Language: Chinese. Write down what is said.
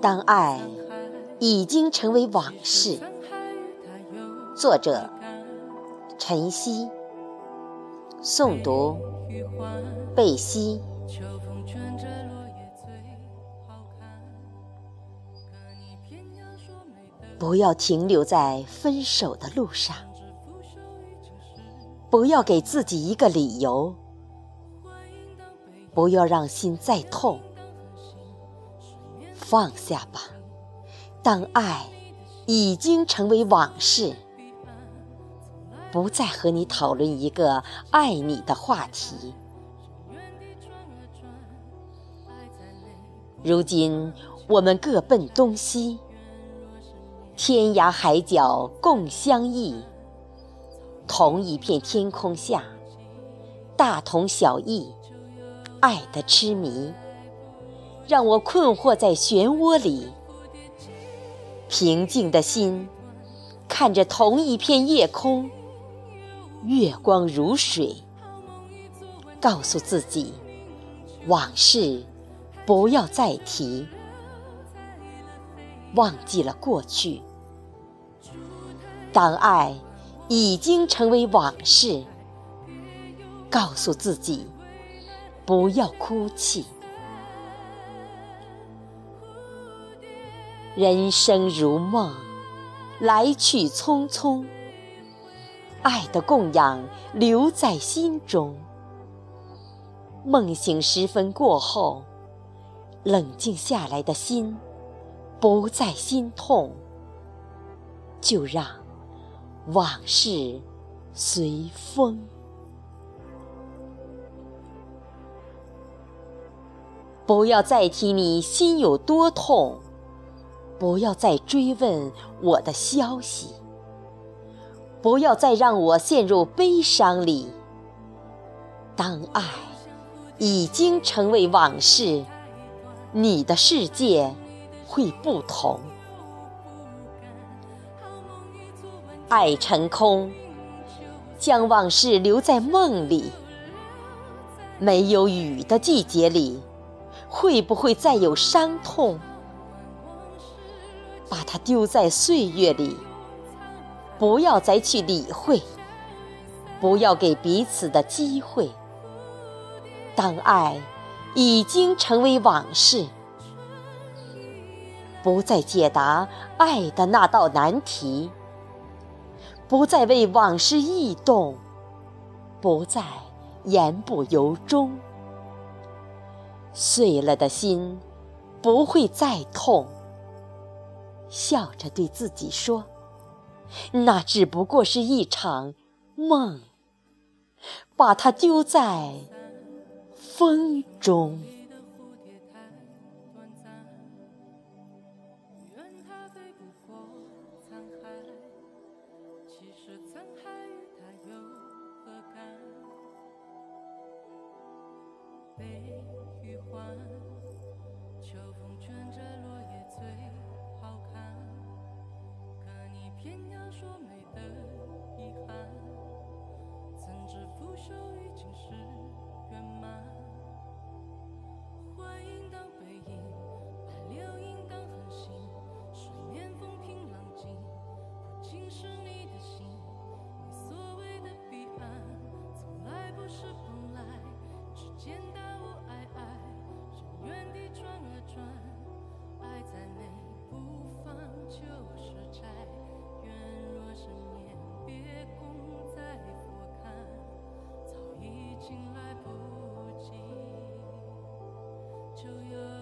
当爱已经成为往事。作者：晨曦。诵读：贝西。不要停留在分手的路上，不要给自己一个理由，不要让心再痛。放下吧，当爱已经成为往事，不再和你讨论一个爱你的话题。如今我们各奔东西，天涯海角共相忆，同一片天空下，大同小异，爱的痴迷。让我困惑在漩涡里，平静的心看着同一片夜空，月光如水，告诉自己往事不要再提，忘记了过去。当爱已经成为往事，告诉自己不要哭泣。人生如梦，来去匆匆。爱的供养留在心中。梦醒时分过后，冷静下来的心不再心痛，就让往事随风。不要再提你心有多痛。不要再追问我的消息，不要再让我陷入悲伤里。当爱已经成为往事，你的世界会不同。爱成空，将往事留在梦里。没有雨的季节里，会不会再有伤痛？把它丢在岁月里，不要再去理会，不要给彼此的机会。当爱已经成为往事，不再解答爱的那道难题，不再为往事异动，不再言不由衷。碎了的心不会再痛。笑着对自己说：“那只不过是一场梦，把它丢在风中。” to your